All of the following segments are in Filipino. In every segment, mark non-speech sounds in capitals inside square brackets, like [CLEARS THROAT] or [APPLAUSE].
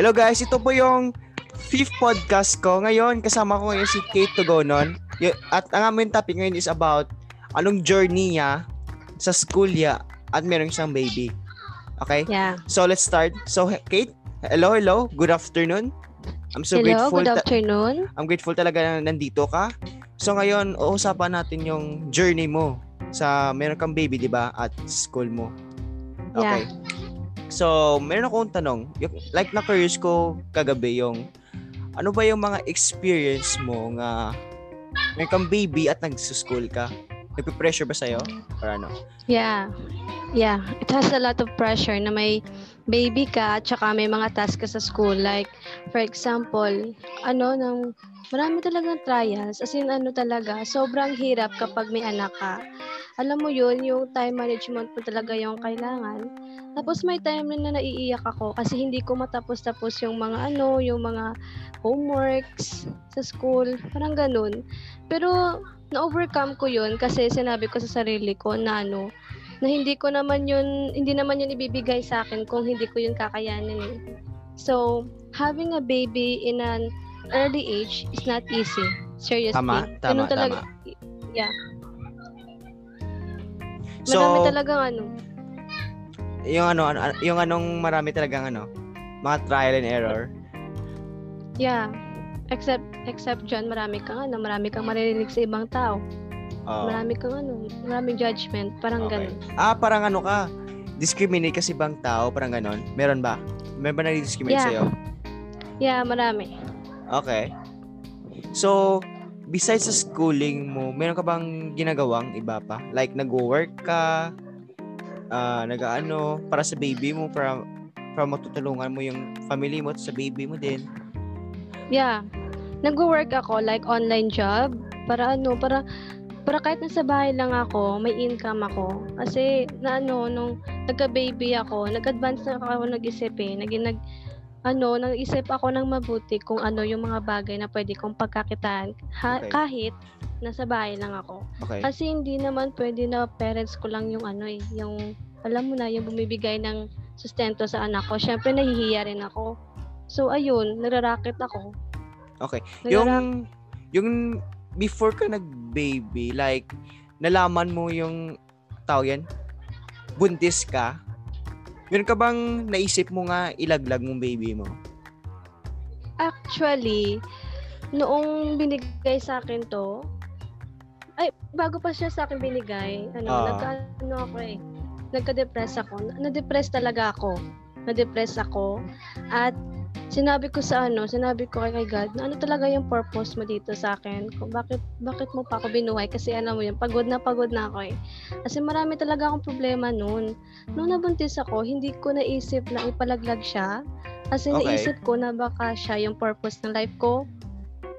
Hello guys, ito po yung fifth podcast ko. Ngayon, kasama ko ngayon si Kate Tugonon. At ang aming topic ngayon is about anong journey niya sa school niya at meron siyang baby. Okay? Yeah. So, let's start. So, Kate, hello, hello. Good afternoon. I'm so Hello, grateful. good ta- afternoon. I'm grateful talaga na nandito ka. So, ngayon, uusapan natin yung journey mo sa meron kang baby, di ba? At school mo. Okay. So, meron akong tanong. Yung, like, na-curious ko kagabi yung ano ba yung mga experience mo nga meron kang baby at nag-school ka? Nagpe-pressure ba sa'yo? Or ano? Yeah. Yeah. It has a lot of pressure na may baby ka at saka may mga task ka sa school. Like, for example, ano, nang marami talagang trials. As in, ano talaga, sobrang hirap kapag may anak ka. Alam mo yun, yung time management mo talaga yung kailangan. Tapos may time na naiiyak ako kasi hindi ko matapos-tapos yung mga ano, yung mga homeworks sa school. Parang ganun. Pero na-overcome ko yun kasi sinabi ko sa sarili ko na ano, na hindi ko naman yun, hindi naman yun ibibigay sa akin kung hindi ko yun kakayanin eh. So, having a baby in an early age is not easy. Seriously. Tama, tama, Ganun talaga. Yeah. So, Marami talagang ano. yung ano, ano- yung anong marami talagang ano, mga trial and error. Yeah. Except, except dyan, marami kang ano, marami kang maririnig sa ibang tao. Oo. Marami kang ano, maraming judgment. Parang Okay. ganun. Ah, parang ano ka, discriminate kasi ibang tao, parang ganon. Meron ba? Meron ba nag-discriminate Yeah. sa'yo? Yeah, marami. Okay. So, besides sa schooling mo, meron ka bang ginagawang iba pa? Like, nag-work ka, ah nag-ano, para sa baby mo, para, para matutulungan mo yung family mo at sa baby mo din. Yeah. Nag-work ako like online job para ano, para para kahit nasa bahay lang ako, may income ako. Kasi na ano, nung nagka-baby ako, nag-advance na ako nag-isip eh. Naging nag ano, nag-isip ako ng mabuti kung ano yung mga bagay na pwede kong pagkakitaan ha- Okay. kahit nasa bahay lang ako. Okay. Kasi hindi naman pwede na parents ko lang yung ano eh, yung alam mo na, yung bumibigay ng sustento sa anak ko. Syempre nahihiya rin ako. So ayun, nararaket ako. Okay. Nagara- Yung, yung before ka nag-baby, like, nalaman mo yung, tao yan, buntis ka, meron ka bang naisip mo nga ilaglag mong baby mo? Actually, noong binigay sa akin to, ay, bago pa siya sa akin binigay, ano, Ah. nagka, ano ako eh, nagka-depress ako. Na- Na-depress talaga ako. Na-depress ako. At sinabi ko sa ano, sinabi ko kay God, na ano talaga yung purpose mo dito sa akin? Kung bakit, bakit mo pa ako binuhay? Kasi alam mo yun, pagod na pagod na ako eh. Kasi marami talaga akong problema noon. Nung nabuntis ako, hindi ko naisip na ipalaglag siya. Kasi Okay. naisip ko na baka siya yung purpose ng life ko.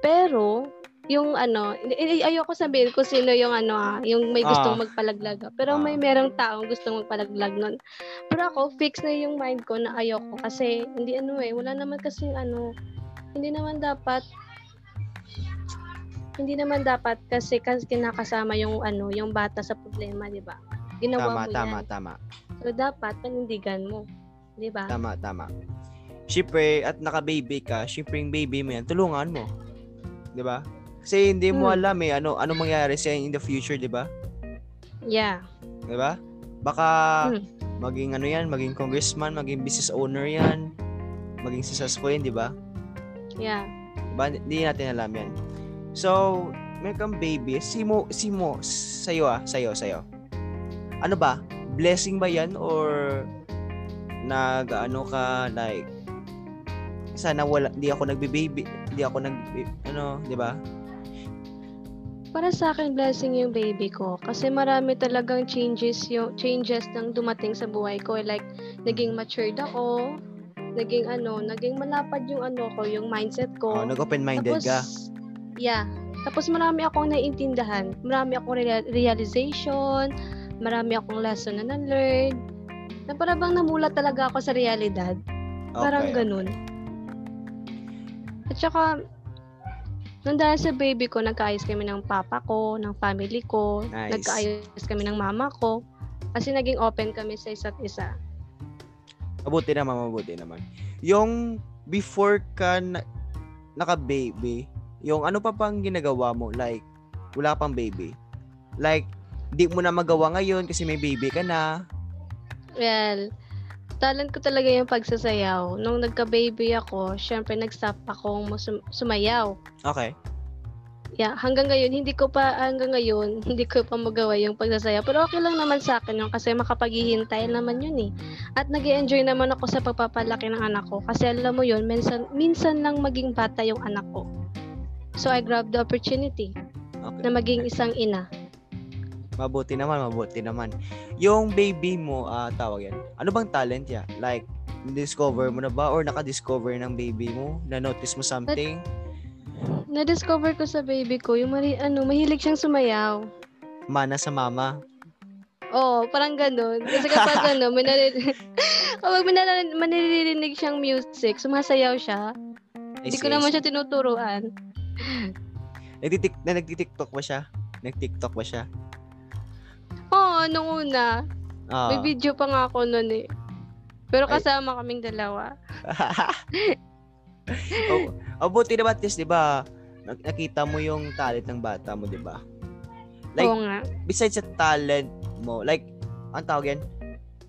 Pero, yung ano, ayoko sabihin kung sino yung ano ah, yung may gustong Ah. magpalaglag. ah. Pero Ah. may merong taong gustong magpalaglag nun. Pero ako, fix na yung mind ko na ayoko. Kasi, hindi ano eh, wala naman kasi ano, hindi naman dapat hindi naman dapat kasi kasi kinakasama yung ano, yung bata sa problema, 'di ba? Tama, Ginawa mo tama, yan. tama. So dapat panindigan mo, 'di ba? Tama, tama. Siyempre, at naka-baby ka, siyempre yung baby mo yan, tulungan mo. 'Di ba? Kasi hindi mo Hmm. alam eh, ano, ano mangyayari sa in the future, di ba? Yeah. 'Di ba? Baka Hmm. maging ano yan, maging congressman, maging business owner yan, maging successful yan, di ba? Yeah. Diba? Hindi natin alam yan. So, meron kang baby, si mo, si mo, sa'yo ah, sa'yo, sa'yo. Ano ba? Blessing ba yan or nag ano ka like sana wala di ako nagbe-baby di ako nag ano di ba Para sa akin, blessing yung baby ko. Kasi marami talagang changes yung changes nang dumating sa buhay ko. Like, naging matured ako. Naging ano, naging malapad yung ano ko, yung mindset oh, ko. nag-open minded ka yeah. Tapos marami akong naiintindahan. Marami akong rea- realization. Marami akong lesson na na-learn. Na para bang namula talaga ako sa realidad. Parang Okay. ganun. At saka, nung dahil sa baby ko, nagkaayos kami ng papa ko, ng family ko, Nice. nagkaayos kami ng mama ko. Kasi naging open kami sa isa't isa. Mabuti naman, mabuti naman. Yung before ka na, naka-baby, yung ano pa pang ginagawa mo? Like, wala pang baby. Like, di mo na magawa ngayon kasi may baby ka na. Well, talent ko talaga yung pagsasayaw. Nung nagka-baby ako, syempre nag-stop akong musum- sumayaw. Okay. Yeah, hanggang ngayon, hindi ko pa, hanggang ngayon, [LAUGHS] hindi ko pa magawa yung pagsasayaw. Pero okay lang naman sa akin yun kasi makapaghihintay naman yun eh. At nag enjoy naman ako sa pagpapalaki ng anak ko. Kasi alam mo yun, minsan, minsan lang maging bata yung anak ko. So I grabbed the opportunity Okay. na maging isang ina. Mabuti naman, mabuti naman. Yung baby mo, ah tawag yan. Ano bang talent ya? Like, discover mo na ba or naka-discover ng baby mo? Na-notice mo something? Na-discover ko sa baby ko, yung mari, ano, mahilig siyang sumayaw. Mana sa mama. Oo, parang ganun. Kasi kapag [LAUGHS] ano, may narinig, [LAUGHS] kapag may narinig, siyang music, sumasayaw siya. Hindi ko naman siya tinuturuan. Nagtitik na nagti-TikTok ba siya? Nag-TikTok ba siya? Oo, nung una. Ah. May video pa nga ako nun eh. Pero Ay. kasama kaming dalawa. [LAUGHS] oh, oh, buti naman at least, di ba, nak- nakita mo yung talent ng bata mo, di ba? Like, Oo nga. besides sa talent mo, like, ang tawag yan,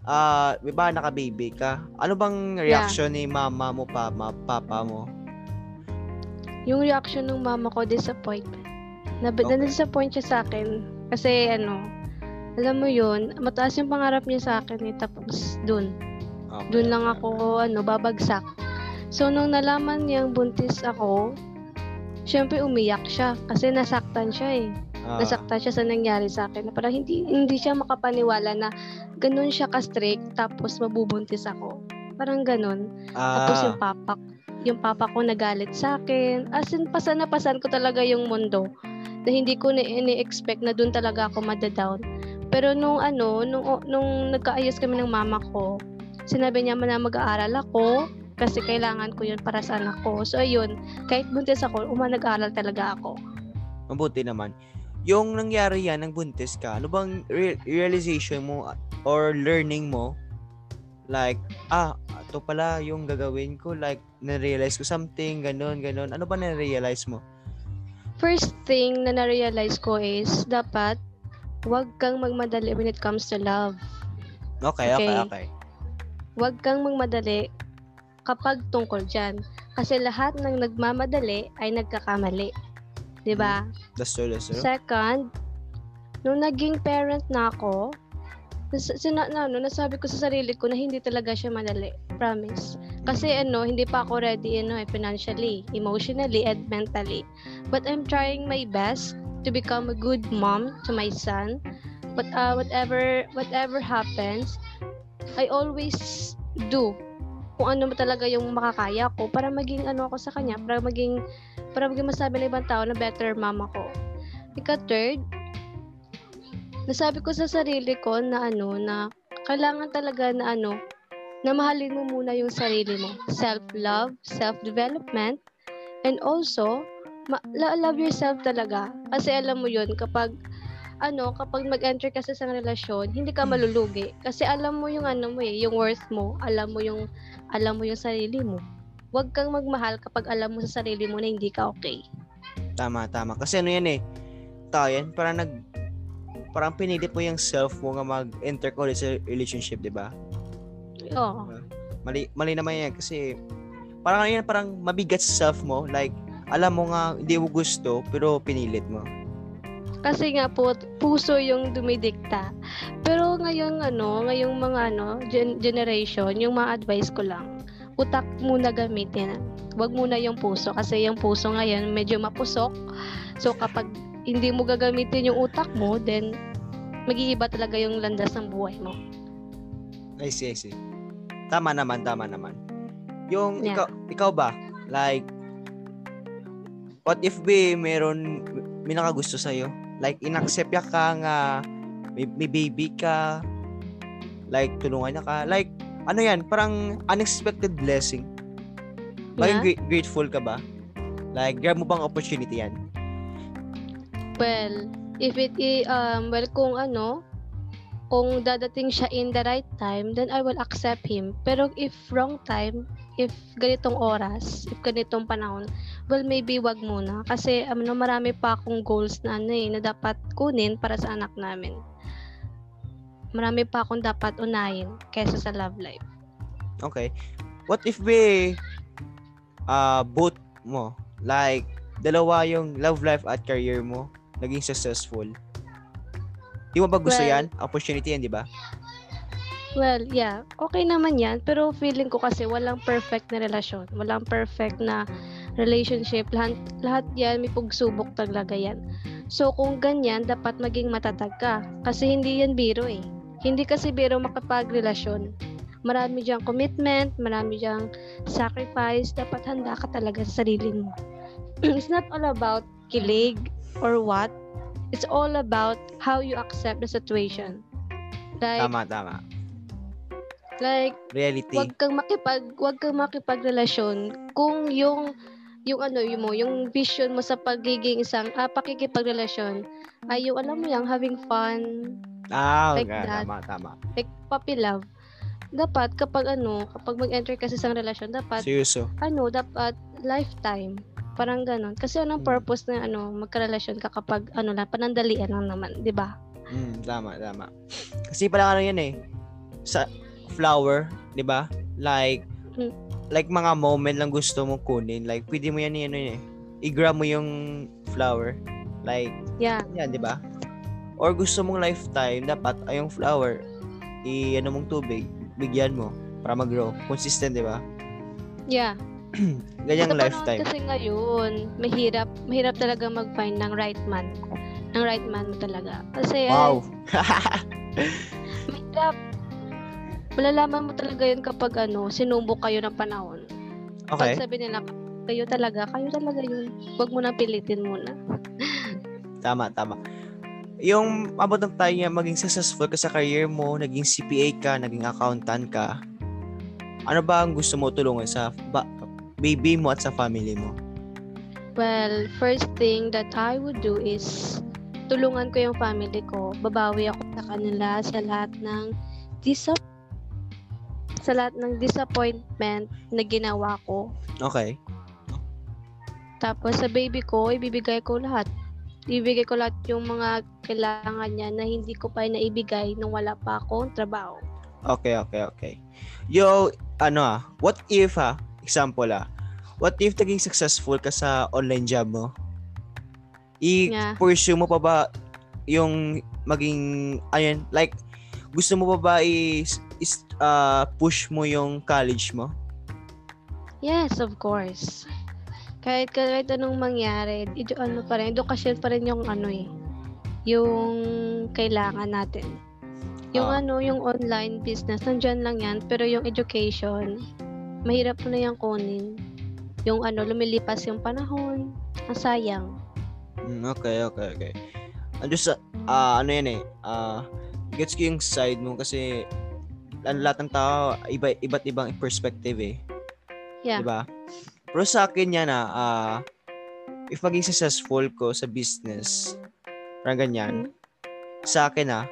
ah, di ba, naka-baby ka? Ano bang reaction ni mama mo, pa, ma, papa mo? Yung reaction ng mama ko, disappointment. Na, Okay. Na-disappoint siya sa akin. Kasi ano, alam mo yun, mataas yung pangarap niya sa akin eh. Tapos dun, Okay, dun lang okay. ako ano, babagsak. So nung nalaman niyang buntis ako, syempre umiyak siya kasi nasaktan siya eh. Ah, Nasaktan siya sa nangyari sa akin. Parang hindi hindi siya makapaniwala na ganun siya ka-strict tapos mabubuntis ako. Parang ganun. Tapos ah, yung papa, yung papa ko nagalit sa akin. As in, pasan na pasan ko talaga yung mundo. Na hindi ko na ini-expect na doon talaga ako madadown. Pero nung ano, nung, nung nagkaayos kami ng mama ko, sinabi niya na mag-aaral ako kasi kailangan ko yun para sa anak ko. So ayun, kahit buntis ako, uma nag-aaral talaga ako. mabuti naman. Yung nangyari yan, nang buntis ka, ano bang re- realization mo or learning mo? Like, ah, ito pala yung gagawin ko. Like, na-realize ko something, ganun, ganun. Ano ba na-realize mo? First thing na na-realize ko is dapat wag kang magmadali when it comes to love. Okay, okay, Okay. okay. Huwag kang magmadali kapag tungkol dyan. Kasi lahat ng nagmamadali ay nagkakamali. 'Di ba? That's true, that's true. Second, nung naging parent na ako, nas- sina, na, ano, nasabi ko sa sarili ko na hindi talaga siya madali. Promise. Kasi ano, hindi pa ako ready ano, eh, financially, emotionally, and mentally. But I'm trying my best to become a good mom to my son. But uh, whatever whatever happens, I always do kung ano talaga yung makakaya ko para maging ano ako sa kanya, para maging para maging masabi ng ibang tao na better mama ko. Ika third, nasabi ko sa sarili ko na ano na kailangan talaga na ano na mahalin mo muna yung sarili mo. Self-love, self-development, and also ma- love yourself talaga. Kasi alam mo yun, kapag ano, kapag mag-enter ka sa isang relasyon, hindi ka malulugi. Kasi alam mo yung ano mo eh, yung worth mo, alam mo yung alam mo yung sarili mo. Huwag kang magmahal kapag alam mo sa sarili mo na hindi ka okay. Tama, tama. Kasi ano yan eh, tao yan, parang nag, parang pinilit mo yung self mo nga mag-enter ulit sa relationship, di ba? Oo. Mali, mali naman yan kasi parang ano yan, parang mabigat sa self mo. Like, alam mo nga, hindi mo gusto, pero pinilit mo. Kasi nga po, puso yung dumidikta. Pero ngayong ano, ngayong mga ano, gen- generation, yung mga advice ko lang, utak muna gamitin. Huwag muna yung puso kasi yung puso ngayon medyo mapusok. So kapag hindi mo gagamitin yung utak mo, then mag-iiba talaga yung landas ng buhay mo. I see, I see. Tama naman, tama naman. Yung Yeah. ikaw, ikaw ba? Like, what if be meron, may nakagusto sa'yo? Like, inaccept ya ka nga, may, may baby ka, like, tulungan niya ka. Like, ano yan, parang unexpected blessing. Maging Yeah? gra- grateful ka ba? Like, grab mo bang opportunity yan? Well, if it i- um well kung ano, kung dadating siya in the right time, then I will accept him. Pero if wrong time, if ganitong oras, if ganitong panahon, well, maybe wag muna. Kasi, ano, marami pa akong goals na ano eh, na dapat kunin para sa anak namin. Marami pa akong dapat unahin kaysa sa love life. Okay. What if we uh, both mo, like, dalawa yung love life at career mo, naging successful? Di mo ba gusto Well, yan? Opportunity yan, di ba? Well, yeah. Okay naman yan. Pero feeling ko kasi walang perfect na relasyon. Walang perfect na relationship. Lahat, lahat yan, may pagsubok talaga yan. So, kung ganyan, dapat maging matatag ka. Kasi hindi yan biro eh. Hindi kasi biro makapagrelasyon. Marami diyang commitment, marami diyang sacrifice. Dapat handa ka talaga sa sarili mo. [CLEARS THROAT] It's not all about kilig or what. It's all about how you accept the situation. Like, Tama, tama. Like Reality. wag kang makipag wag kang makipagrelasyon kung yung yung ano yung mo yung vision mo sa pagiging isang ah, pakikipagrelasyon ay yung alam mo yung having fun Ah, like okay. that. Tama, tama. like puppy love dapat kapag ano kapag mag-enter ka sa isang relasyon dapat Seryoso. ano dapat lifetime parang ganon kasi anong Mm. purpose na ano magkarelasyon ka kapag ano lang panandalian lang naman di ba Mm, tama, tama. Kasi parang ano yan eh. Sa flower, di ba? Like, Mm. like mga moment lang gusto mong kunin. Like, pwede mo yan yan eh. I-grab mo yung flower. Like, yeah yan, di ba? Or gusto mong lifetime, dapat ay yung flower, i ano mong tubig, bigyan mo para mag-grow. Consistent, di ba? yeah [CLEARS THROAT] Ganyang panahon lifetime. Kasi ngayon, mahirap, mahirap talaga mag-find ng right man. Ng right man mo talaga. Kasi, Wow. [LAUGHS] mahirap. Malalaman mo talaga yun kapag ano, sinubok kayo ng panahon. okay. Pag sabi nila, kayo talaga, kayo talaga yun. Huwag mo na pilitin muna. [LAUGHS] Tama, tama. Yung abot ng tayo nga maging successful ka sa career mo, naging CPA ka, naging accountant ka, ano ba ang gusto mo tulungan sa ba- baby mo at sa family mo? Well, first thing that I would do is tulungan ko yung family ko. Babawi ako sa kanila sa lahat ng disap sa lahat ng disappointment na ginawa ko. Okay. Tapos sa baby ko, ibibigay ko lahat. Ibibigay ko lahat yung mga kailangan niya na hindi ko pa naibigay nung wala pa akong trabaho. Okay, okay, okay. Yo, ano ah, what if ah, example ah, what if naging successful ka sa online job mo? Yeah. I-pursue mo pa ba yung maging, ayun, like, gusto mo pa ba i is, ah, push mo yung college mo? Yes, of course. Kahit kahit anong mangyari, edu- ano pa rin, edukasyon pa rin yung ano eh, yung kailangan natin. Yung Ah. ano, yung online business, nandyan lang yan, pero yung education, mahirap na yan kunin. Yung ano, lumilipas yung panahon, ang sayang. Mm, okay, okay, okay. Ando sa, ah, ano yan eh, ah, gets ko yung side mo kasi ano, lahat ng tao, iba, iba't ibang perspective eh. Yeah. Diba? Pero sa akin yan ah, ah, if maging successful ko sa business, parang ganyan, Mm. sa akin ah,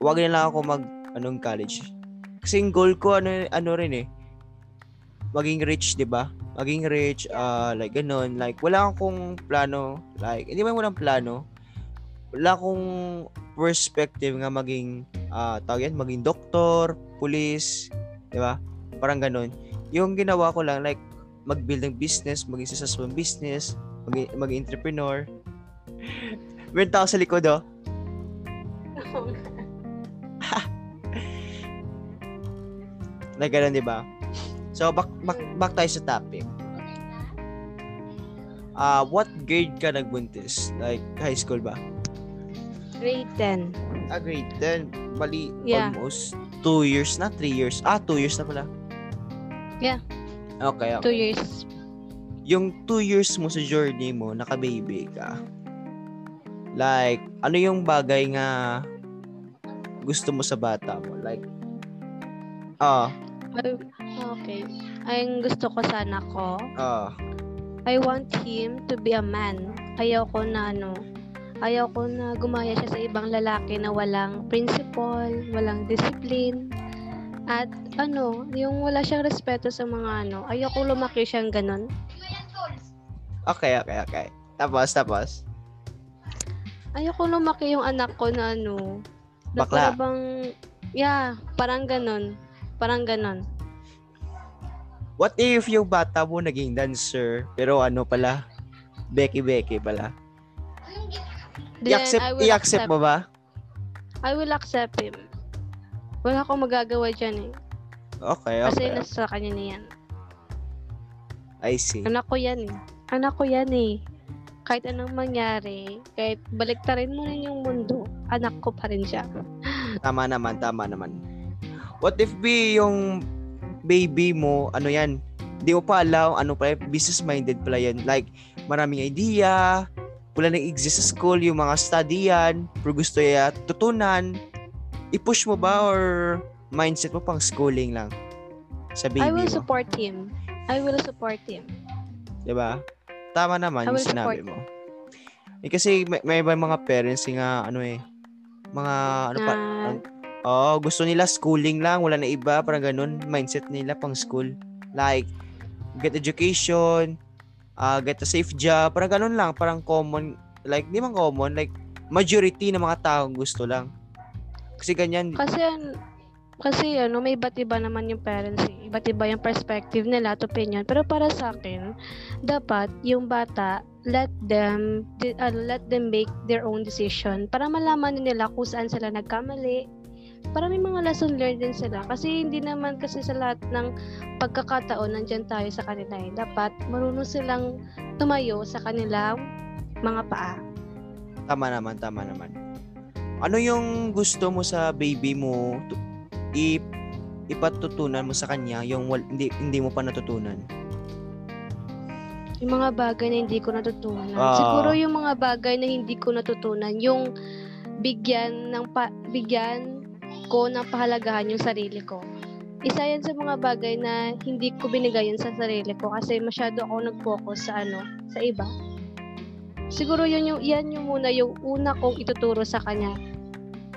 wag na lang ako mag, anong college. Kasi yung goal ko, ano, ano rin eh, maging rich, di ba? Maging rich, ah, like ganun, like wala akong plano, like, hindi man walang plano, wala akong perspective nga maging, ah, tawag yan, maging doktor, pulis, di ba? Parang ganun. Yung ginawa ko lang, like, mag-build ng business, maging successful business, maging, maging entrepreneur. Meron tao sa likod, oh. [LAUGHS] Like, ganun, di ba? So, back, back, back tayo sa topic. Ah, what grade ka nagbuntis? Like, high school ba? Grade 10. Ah, grade 10. Bali, Yeah. almost 2 years na, 3 years. Ah, 2 years na pala. Yeah. Okay, okay. Two years. Yung 2 years mo sa journey mo, naka-baby ka. Like, ano yung bagay nga gusto mo sa bata mo? Like, ah, Ay, Okay. Ang gusto ko sana ko, ah, I want him to be a man. Ayaw ko na ano, ayaw ko na gumaya siya sa ibang lalaki na walang principle, walang discipline. At ano, yung wala siyang respeto sa mga ano, ayoko lumaki siyang ganun. Okay, okay, okay. Tapos, tapos. Ayoko lumaki yung anak ko na ano, na Bakla. bang, yeah, parang ganun. Parang ganun. What if yung bata mo naging dancer, pero ano pala, Becky-Becky pala? Then, I-accept, I will i-accept mo ba? I will accept him. Wala akong magagawa dyan eh. Okay, Kasi okay. nasa kanya na yan. I see. Anak ko yan eh. Anak ko yan eh. Kahit anong mangyari, kahit baliktarin mo rin yung mundo, anak ko pa rin siya. [LAUGHS] Tama naman, tama naman. What if be yung baby mo, ano yan, di mo pa alam, ano pa, business-minded pala yan. Like, maraming idea, wala nang exist sa school, yung mga study yan, pero gusto ya tutunan, i-push mo ba or mindset mo pang schooling lang sa baby I will mo? support him. I will support him. Diba? Tama naman yung sinabi mo. Eh, kasi may, may iba mga parents nga, ano eh, mga, ano pa, Na, Oo, gusto nila schooling lang, wala na iba, parang ganun, mindset nila pang school. Like, get education, uh, get a safe job, parang ganun lang, parang common, like, di man common, like, majority ng mga taong gusto lang. Kasi ganyan, kasi, kasi ano, may iba't iba naman yung parents eh. Iba't iba yung perspective nila at opinion. Pero para sa akin, dapat yung bata, let them, uh, let them make their own decision para malaman nila kung saan sila nagkamali. Para may mga lesson learned din sila. Kasi hindi naman kasi sa lahat ng pagkakataon nandyan tayo sa kanila eh. Dapat marunong silang tumayo sa kanilang mga paa. tama naman, tama naman. Ano yung gusto mo sa baby mo, i ipatutunan mo sa kanya yung wal- hindi hindi mo pa natutunan. Yung mga bagay na hindi ko natutunan. Ah. Siguro yung mga bagay na hindi ko natutunan, yung bigyan ng pa, bigyan ko ng pahalagahan yung sarili ko. Isa yan sa mga bagay na hindi ko binigayan sa sarili ko kasi masyado ako nag-focus sa ano, sa iba. Siguro yun yung, yan yung muna yung una kong ituturo sa kanya.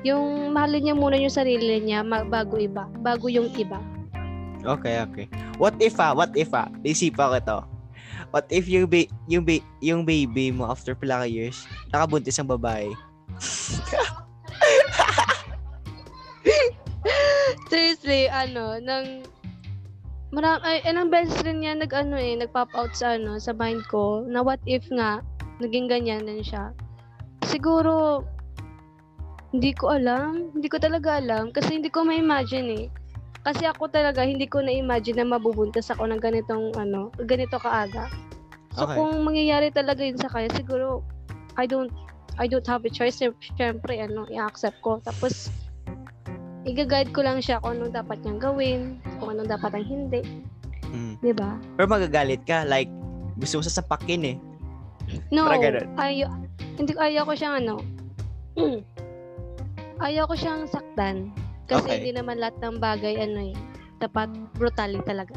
Yung mahalin niya muna yung sarili niya bago iba, bago yung iba. Okay, okay. What if ah, what if ah, isipa ko to. What if yung ba- yung ba- yung baby mo after pila ka years, nakabuntis ang babae? [LAUGHS] [LAUGHS] Seriously, ano, nang Maram, ay, ilang beses rin niya nag ano eh, nag-pop out sa ano, sa mind ko, na what if nga, naging ganyan din siya. Siguro, hindi ko alam, hindi ko talaga alam, kasi hindi ko ma-imagine eh. Kasi ako talaga, hindi ko na-imagine na mabubuntis ako ng ganitong, ano, ganito kaaga. So, Okay. kung mangyayari talaga yun sa kanya, siguro, I don't, I don't have a choice. Siyempre, ano, i-accept ko. Tapos, i-guide ko lang siya kung anong dapat niyang gawin, kung anong dapat ang hindi. Mm. Di ba? Pero magagalit ka, like, gusto mo sasapakin eh. No, ayaw, hindi, ayaw ko siyang ano, [CLEARS THROAT] ayaw ko siyang saktan. Kasi Okay. hindi naman lahat ng bagay, ano eh, dapat brutally talaga.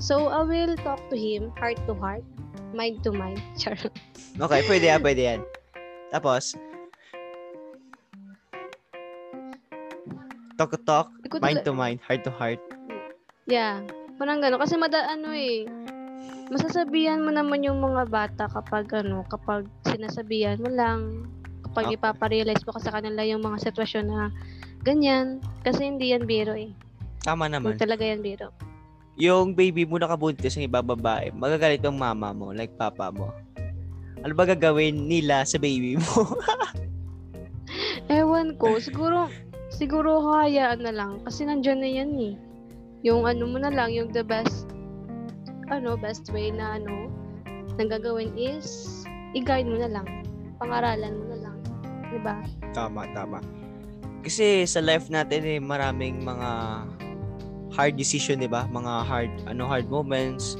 So, I will talk to him, heart to heart, mind to mind. [LAUGHS] Char. Okay, pwede yan, pwede yan. Tapos, talk to talk, Hindi mind to mind, heart to heart. Yeah. Parang gano'n. Kasi mada, ano eh, masasabihan mo naman yung mga bata kapag ano, kapag sinasabihan mo lang, kapag Okay. ipaparealize mo ka sa kanila yung mga sitwasyon na ganyan. Kasi hindi yan biro eh. Tama Hindi naman. talaga yan biro. Yung baby mo nakabuntis ng iba babae, magagalit ang mama mo, like papa mo. Ano ba gagawin nila sa baby mo? [LAUGHS] Ewan ko, siguro, siguro hayaan na lang. Kasi nandyan na yan eh. Yung ano mo na lang, yung the best, ano, best way na ano, nang gagawin is, i-guide mo na lang. Pangaralan mo na lang. Diba? tama, tama. Kasi sa life natin eh, maraming mga hard decision, di ba? Mga hard, ano, hard moments.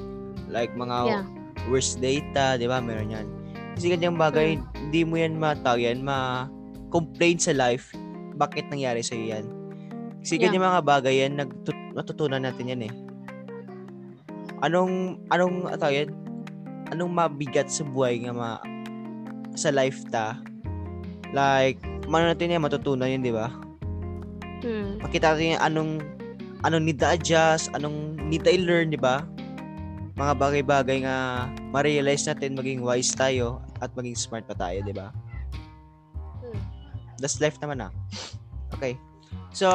Like mga Yeah. worst data, di ba? Meron yan. Kasi ganyang bagay, hindi mo yan matawag yan, ma-complain sa life. Bakit nangyari sa'yo yan? Kasi Yeah. ganyang mga bagay yan, nagtut- natutunan natin yan eh. Anong, anong, tawag yan? Anong mabigat sa buhay nga ma, sa life ta? Like, mano natin yan, matutunan yun, di ba? Hmm. Makita natin yung anong, anong need na adjust, anong need na i-learn, di ba? Mga bagay-bagay nga ma-realize natin maging wise tayo at maging smart pa tayo, di ba? That's life naman ah. Okay. So,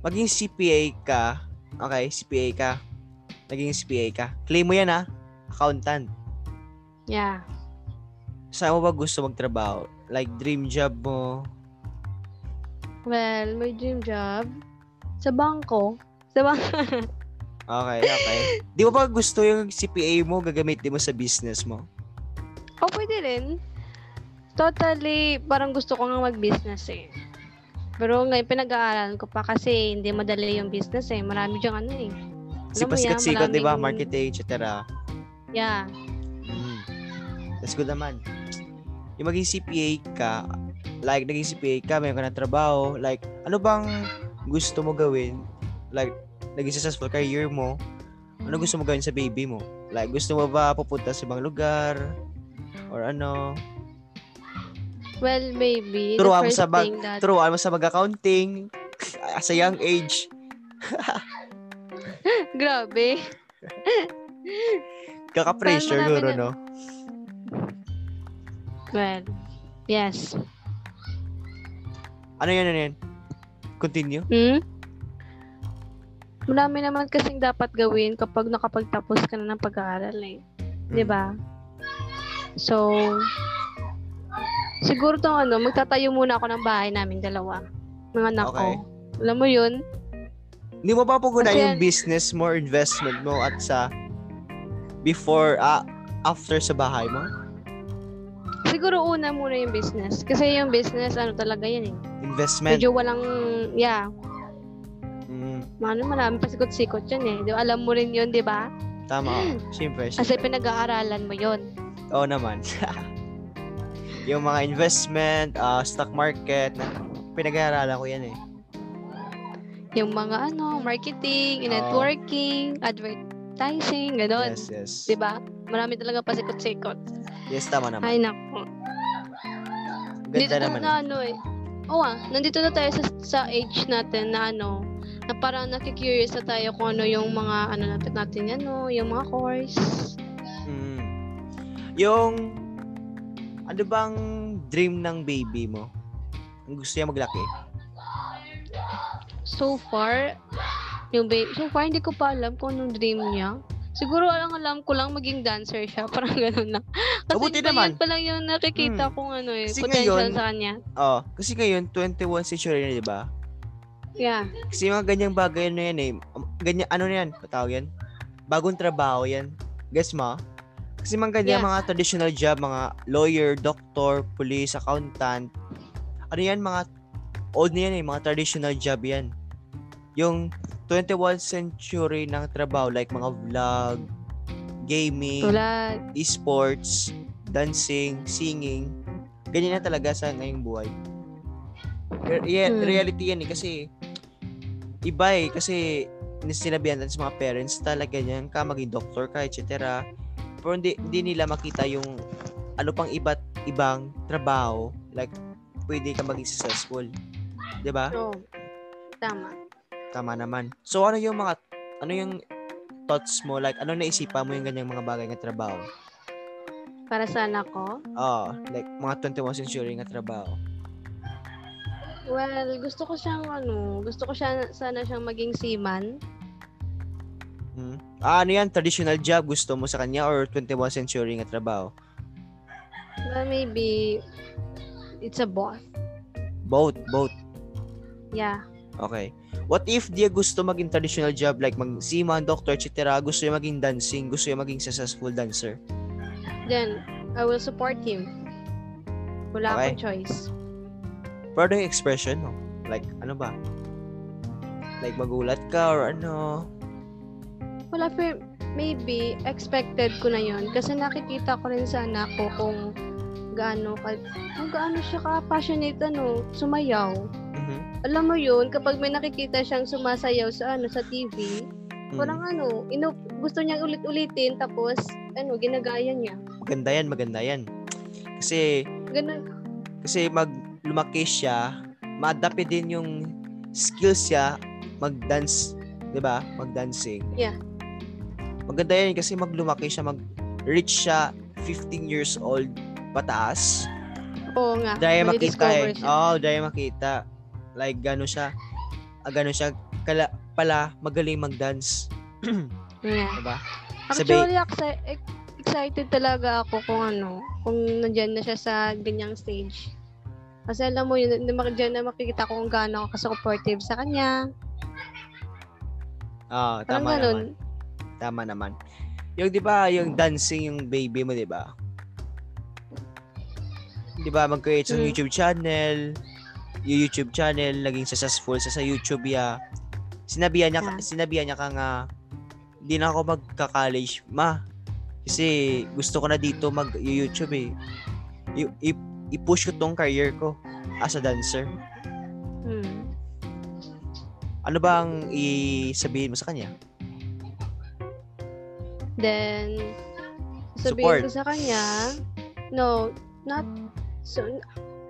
maging CPA ka, okay, CPA ka, naging CPA ka, claim mo yan ah, accountant. Yeah. Saan mo ba gusto magtrabaho? Like, dream job mo? Well, my dream job sa bangko. Sa bangko. [LAUGHS] Okay, okay. Di mo ba gusto yung CPA mo gagamitin mo sa business mo? o pwede rin. Totally, parang gusto ko nga mag-business eh. Pero ngayon pinag-aaralan ko pa kasi hindi madali yung business eh. Marami diyang ano eh. Alam yan, pasikat-sikat, di ba? Marketing, etc. Yeah. Mm. That's good naman. Yung maging CPA ka, like, naging CPA ka, mayroon ka ng trabaho, like, ano bang gusto mo gawin? Like, naging successful career mo, ano gusto mo gawin sa baby mo? Like, gusto mo ba pupunta sa ibang lugar? Or ano? Well, maybe. Turuan mo sa bag- thing that... Turuan mo sa mag-accounting [LAUGHS] as a young age. [LAUGHS] Grabe. [LAUGHS] Kaka-pressure, marami guro, no? Well, yes. Ano yan, ano yan? Continue? Hmm? Marami naman kasing dapat gawin kapag nakapagtapos ka na ng pag-aaral eh. Mm. 'Di ba? So, siguro tong ano, magtatayo muna ako ng bahay namin dalawa. Mga anak ko. Okay. Alam mo yun? Hindi mo ba paguna yung business mo investment mo at sa before, ah, after sa bahay mo? Siguro una muna yung business. Kasi yung business, ano talaga yan eh. Investment. Medyo walang, yeah, Mm, ano, marami pa sikot-sikot yan eh. Di alam mo rin yun, di ba? tama. [GASPS] oh. Siyempre. Kasi pinag-aaralan mo yun. Oo naman. [LAUGHS] yung mga investment, ah, stock market, na, pinag-aaralan ko yan eh. Yung mga ano, marketing, networking, advertising, gano'n. Yes, yes. Di ba? Marami talaga pasikot-sikot. Yes, tama naman. Ay, naku. Dito Ganda na, naman. na eh. ano eh. Oo ah, nandito na tayo sa, sa age natin na ano, na parang nakikurious na tayo kung ano yung mga ano natin, natin ano, yung mga course. Mm. Yung, ano bang dream ng baby mo? Ang gusto niya maglaki? So far, yung baby, so far hindi ko pa alam kung anong dream niya. Siguro alam alam ko lang maging dancer siya, [LAUGHS] parang ganun lang. Kasi Mabuti iba naman. yun pa lang yung nakikita Hmm. kong ano eh, Kasi potential ngayon- sa kanya. Oh, kasi ngayon, 21 century na, di ba? Yeah. Kasi mga ganyang bagay na yan eh. Ganyan, ano na yan? Patawag yan? Bagong trabaho yan. Guess mo? Kasi mga ganyan, Yeah. mga traditional job, mga lawyer, doctor, police, accountant. Ano yan, mga old na yan eh, mga traditional job yan. Yung 21st century ng trabaho, like mga vlog, gaming, Tulad. esports, dancing, singing. Ganyan na talaga sa ngayong buhay. Re- yeah, Hmm. Reality yan eh kasi iba eh kasi sinabihan natin sa mga parents talaga ganyan ka maging doktor ka etc. Pero hindi, hindi nila makita yung ano pang iba't ibang trabaho like pwede ka maging successful. 'Di ba? Oo. Tama. Tama naman. So ano yung mga ano yung thoughts mo like ano naisipan mo yung ganyang mga bagay ng trabaho? Para sa anak ko. Oh, like mga 21st century nga trabaho. Well, gusto ko siyang ano, gusto ko siya sana siyang maging seaman. Hmm. Ah, ano yan? Traditional job gusto mo sa kanya or 21st century nga trabaho? Well, maybe it's a both. Both, both. Yeah. Okay. What if dia gusto maging traditional job like mag seaman, doctor, etc. Gusto niya maging dancing, gusto niya maging successful dancer. Then I will support him. Wala Okay. akong choice. Pero ano yung expression mo? Like, ano ba? Like, magulat ka or ano? Wala for maybe expected ko na yon kasi nakikita ko rin sa anak ko kung gaano ka kung gaano siya ka passionate ano sumayaw. Mhm. Alam mo yun, kapag may nakikita siyang sumasayaw sa ano sa TV, Mm. parang ano, ino, gusto niyang ulit-ulitin tapos ano, ginagaya niya. Maganda yan, maganda yan. Kasi, Ganun. kasi mag lumaki siya, ma-adapt din yung skills siya mag-dance, 'di ba? Mag-dancing. Yeah. Maganda 'yan kasi maglumaki siya, mag-reach siya 15 years old pataas. Oo nga. Dahil makita eh. Oo, oh, dahil makita. Like, gano'n siya. Ah, gano'n siya. Kala, pala, magaling mag-dance. [CLEARS THROAT] Yeah. Diba? Actually, ex- excited talaga ako kung ano, kung nandyan na siya sa ganyang stage. Kasi alam mo, yun, dyan na makikita ko kung gaano ako supportive sa kanya. Oo, Parang tama ganun. naman. Tama naman. Yung, di ba, yung dancing yung baby mo, di ba? Di ba, mag-create sa Mm. YouTube channel. Yung YouTube channel, naging successful sa, sa YouTube ya. Sinabihan niya, Yeah. sinabihan niya ka nga, hindi na ako magka-college, ma. Kasi gusto ko na dito mag-YouTube eh. I- i- i-push ko tong career ko as a dancer. Hmm. Ano bang i-sabihin mo sa kanya? Then, Support. sabihin ko sa kanya, no, not, so,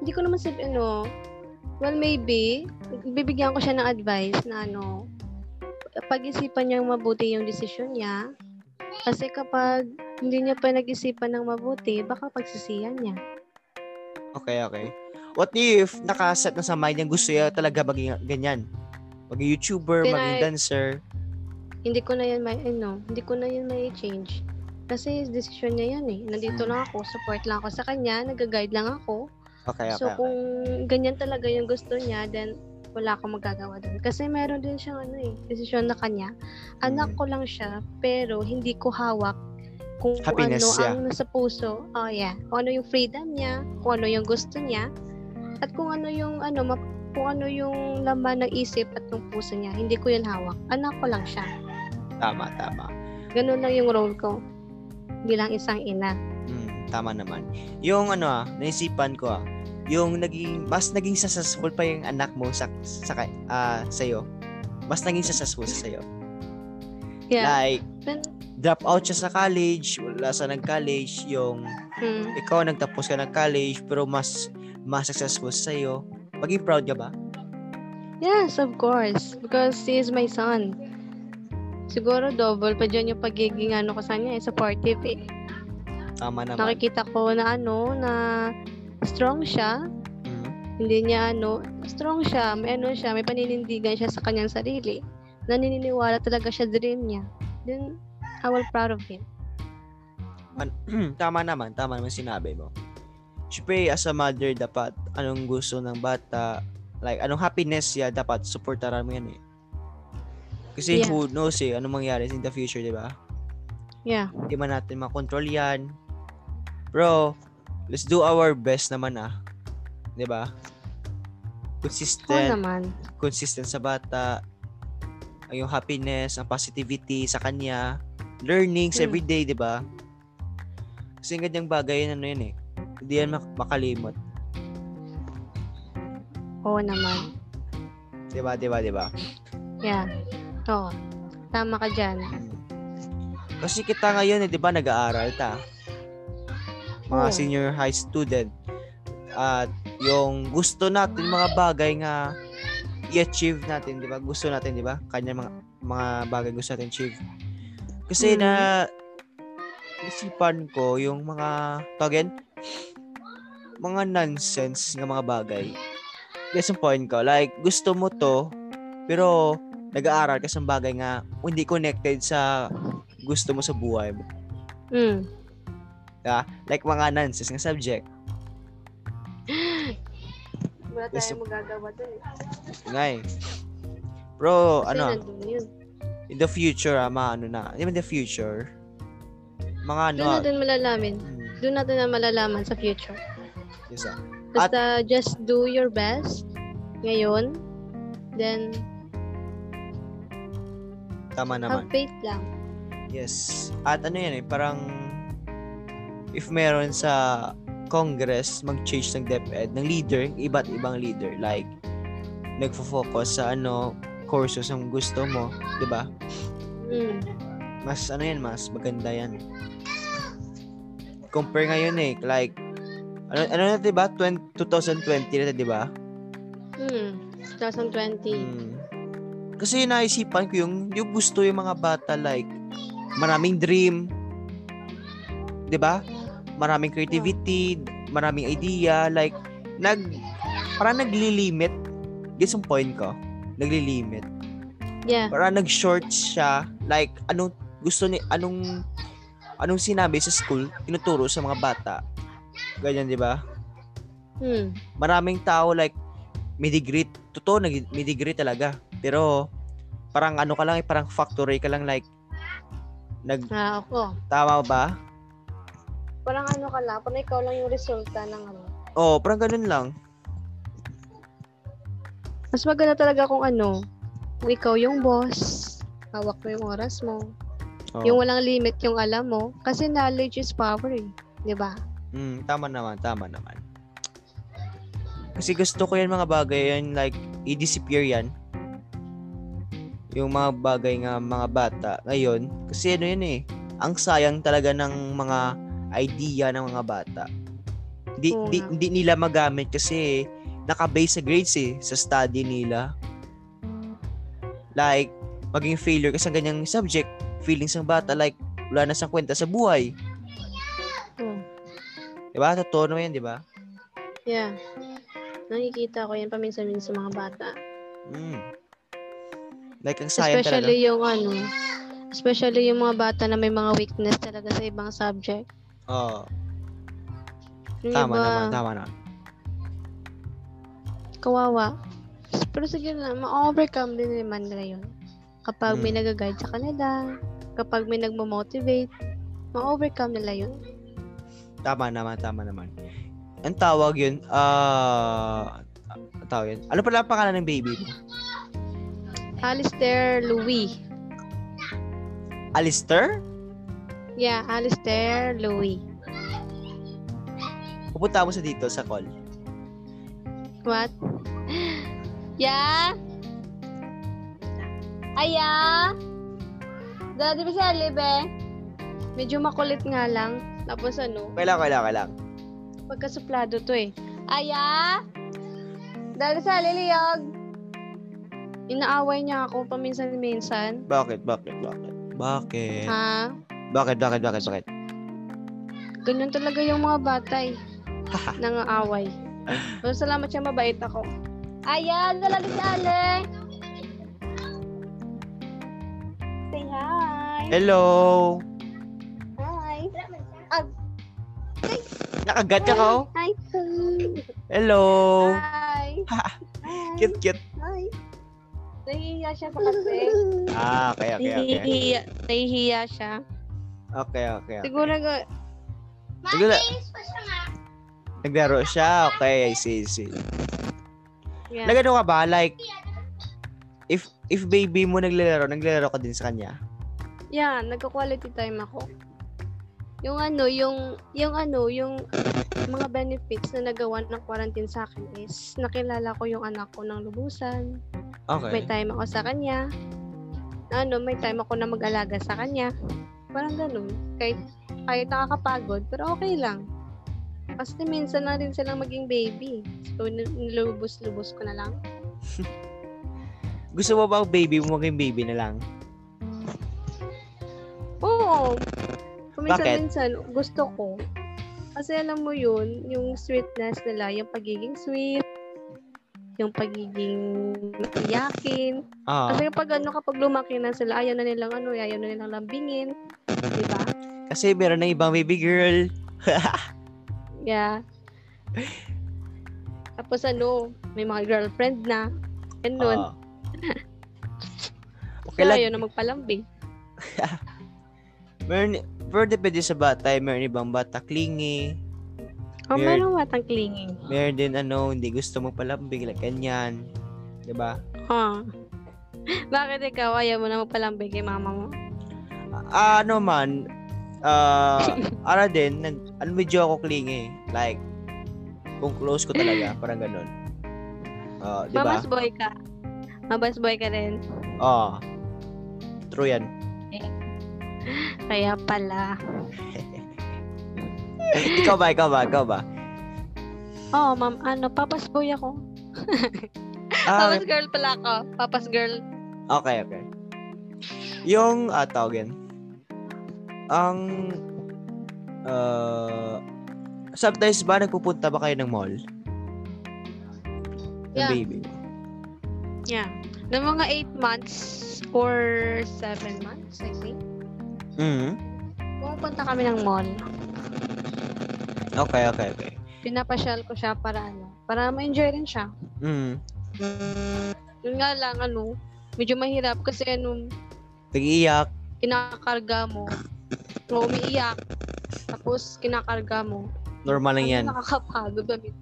hindi ko naman sabi, ano, well, maybe, bibigyan ko siya ng advice na, ano, pag-isipan niyang mabuti yung desisyon niya. Kasi kapag hindi niya pa nag-isipan ng mabuti, baka pagsisiyan niya. Okay, okay. What if nakaset na sa mind niya gusto niya talaga maging ganyan? Maging YouTuber, Then maging dancer. Hindi ko na yan may, ano, hindi ko na yan may change. Kasi desisyon niya yan eh. Nandito lang ako, support lang ako sa kanya, nag-guide lang ako. Okay, okay. So okay. kung ganyan talaga yung gusto niya, then wala akong magagawa doon. Kasi meron din siyang ano eh, desisyon na kanya. Anak Mm. ko lang siya, pero hindi ko hawak kung Happiness ano niya. ang nasa puso. Oh yeah. Kung ano yung freedom niya, kung ano yung gusto niya, at kung ano yung ano, map- kung ano yung laman ng isip at ng puso niya. Hindi ko yun hawak. Anak ko lang siya. Tama, tama. Ganun lang yung role ko. Bilang isang ina. Mm, tama naman. Yung ano ah, naisipan ko ah, yung naging mas naging successful pa yung anak mo sa sa ah sa'yo. Mas naging successful sa sa'yo. Yeah. Like drop out siya sa college, wala sa nag-college, yung hmm. ikaw nagtapos ka ng college pero mas mas successful sa sa'yo. Maging proud ka ba? Yes, of course. Because he is my son. Siguro double pa dyan yung pagiging ano ko sa kanya, eh, supportive eh. Tama naman. Nakikita ko na ano, na strong siya. Mm. Hindi niya ano, strong siya, may ano siya, may paninindigan siya sa kanyang sarili. Naniniwala talaga siya dream niya. Then, I will proud of him. An- [CLEARS THROAT] tama naman, tama naman sinabi mo. Siyempre, as a mother, dapat anong gusto ng bata, like, anong happiness niya, dapat supportaran mo yan eh. Kasi Yeah. who knows eh, anong mangyari in the future, di ba? Yeah. Hindi man natin makontrol yan. Bro, let's do our best naman ah. Di ba? Oo Consistent, naman. consistent sa bata, ang yung happiness, ang positivity sa kanya, learnings Mm. every day, di ba? Kasi yung ganyang bagay, ano yun eh. Hindi yan mak- makalimot. Oo naman. Di ba, di ba, di ba? Yeah. Oo. Tama ka dyan. Mm. Kasi kita ngayon, eh, di ba, nag-aaral ta. Mga Oo. senior high student. At yung gusto natin, mga bagay nga i-achieve natin, di ba? Gusto natin, di ba? Kanya mga, mga bagay gusto natin achieve. Kasi Mm. na isipan ko yung mga tawagin mga nonsense nga mga bagay. Guess yung point ko. Like, gusto mo to, pero nag-aaral ka sa bagay nga hindi connected sa gusto mo sa buhay mo. Mm. Like, mga nonsense nga subject. [GASPS] Wala tayong magagawa dun eh. Nga eh. Bro, Kasi ano, in the future, ah, mga ano na, in the future, mga ano, Doon natin malalaman. hmm, Doon natin na malalaman sa future. yes, ah. Basta just do your best ngayon. Then, tama naman. have faith lang. Yes. At ano yan eh, parang if meron sa Congress mag-change ng DepEd, ng leader, iba't ibang leader, like nagfo-focus sa ano, courses ang gusto mo, 'di ba? Mm. Mas ano yan, mas maganda yan. Compare ngayon eh, like ano ano na 'di ba? 20, 2020 na 'di ba? Mm. 2020. Hmm. Kasi naisipan ko yung, yung gusto yung mga bata like, maraming dream, 'di ba? Maraming creativity, maraming idea, like nag para naglilimit. Gets yung point ko? Naglilimit. Yeah. Para nag-short siya, like anong gusto ni anong anong sinabi sa school, tinuturo sa mga bata. Ganyan, 'di ba? Hmm. Maraming tao like may degree, totoo nag may degree talaga. Pero parang ano ka lang, eh, parang factory ka lang like nag Ah, ako. tama ba? Parang ano ka lang, parang ikaw lang yung resulta ng ano. Oh, parang ganun lang. Mas maganda talaga kung ano, kung ikaw yung boss, hawak mo yung oras mo, Oh. yung walang limit yung alam mo, kasi knowledge is power eh. 'Di ba? Mm, tama naman, tama naman. Kasi gusto ko yan mga bagay yan, like, i-disappear yan. Yung mga bagay nga mga bata ngayon. Kasi ano yun eh, ang sayang talaga ng mga idea ng mga bata. Di, Oo di, hindi nila magamit kasi nakabase sa grades eh, sa study nila. Like, maging failure ka sa ganyang subject, feelings ng bata, like, wala na sa kwenta sa buhay. Oh. Diba? Totoo naman yan, di ba? Yeah. Nakikita ko yan paminsan-minsan sa mga bata. Mm. Like, ang sayang talaga. Especially yung ano, especially yung mga bata na may mga weakness talaga sa ibang subject. Oo. Yung tama iba, naman, tama naman. kawawa. Pero sige na, ma-overcome din naman nila yun. Kapag may Mm. nag-guide sa kanila, kapag may nagmo-motivate, ma-overcome nila yun. Tama naman, tama naman. Ang tawag yun, ah, ang tawag yun. Ano pala ang pangalan ng baby mo? Alistair Louis. Alistair? Yeah, Alistair Louis. Pupunta mo sa dito, sa call. What? [LAUGHS] Yeah? Aya? Daddy ba si Alibe? Medyo makulit nga lang. Tapos ano, Kailang, kailang, kailang. pagkasuplado to eh. Aya? Dahil sa liliyog. Inaaway niya ako paminsan-minsan. Bakit, bakit, bakit? Bakit? Ha? Bakit, bakit, bakit, bakit? Ganyan talaga yung mga bata eh. Nangaaway. [LAUGHS] Pero salamat siya, mabait ako. Aya, dalaga si Ale. Say hi. Hello? Hi. Nakagat ka ka, oh? Hi. Hello? Hi. Hi. [LAUGHS] Cute, cute. Hi. Nahihiya siya pa kasi. [LAUGHS] Ah, okay, okay, okay. Nahihiya, nahihiya siya. Okay, okay, okay. Siguro nga, Nagla- Naglaro siya? Okay, I see, I see. yeah. Nagano ka ba? Like, if if baby mo naglalaro, naglalaro ka din sa kanya? Yeah, nagka-quality time ako. Yung ano, yung, yung ano, yung mga benefits na nagawa ng quarantine sa akin is nakilala ko yung anak ko ng lubusan. May Okay. time ako sa kanya. Ano, may time ako na mag-alaga sa kanya. Parang ganun. Kahit, kahit nakakapagod, pero okay lang. Kasi minsan na rin silang maging baby. So, nil- nilubos-lubos ko na lang. [LAUGHS] Gusto mo ba ang baby mo maging baby na lang? Oo. Bakit? Paminsan-minsan, gusto ko. Kasi alam mo yun, yung sweetness nila, yung pagiging sweet, yung pagiging iyakin. Ah, Kasi pag ano, kapag lumaki na sila, ayaw na nilang ano, ayaw na nilang lambingin. Diba? kasi meron na ibang baby girl. [LAUGHS] Yeah. Tapos ano, may mga girlfriend na. Ganun. Ah. [LAUGHS] okay so, lang. ayaw na magpalambing. [LAUGHS] Meron, pero depende sa bata. Meron ibang bata clingy. Oh, Weird. meron matang clinging. Meron din ano, hindi gusto magpalambing. Like, ganyan. Diba? Huh. [LAUGHS] Bakit ikaw ayaw mo na magpalambing kay mama mo? Ah, ano man, ah, [LAUGHS] ara din, nag, ano, medyo ako clingy. Like, kung close ko talaga, [LAUGHS] parang ganun. Ah, di ba? Mamas boy ka. Mamas boy ka rin. Ah. True yan. Kaya pala. [LAUGHS] ikaw ba, ikaw ba, ikaw ba? Oo, oh, ma'am, ano, papas boy ako. [LAUGHS] Ah, papas girl pala ako. Papas girl. Okay, okay. Yung, ah, tawag yan. Ang, uh, sometimes ba nagpupunta ba kayo ng mall? Ng Yeah. baby? Yeah. Ng mga 8 months or 7 months, I think. Mhm. Pupunta kami ng mall. Okay, okay, okay. Pinapasyal ko siya para ano, para ma-enjoy rin siya. Mhm. Yun nga lang, ano, medyo mahirap kasi ano, Nag-iiyak. kinakarga mo. O umiiyak. Tapos kinakarga mo. Normal lang Ano, yan. Nakakapagod. Babi.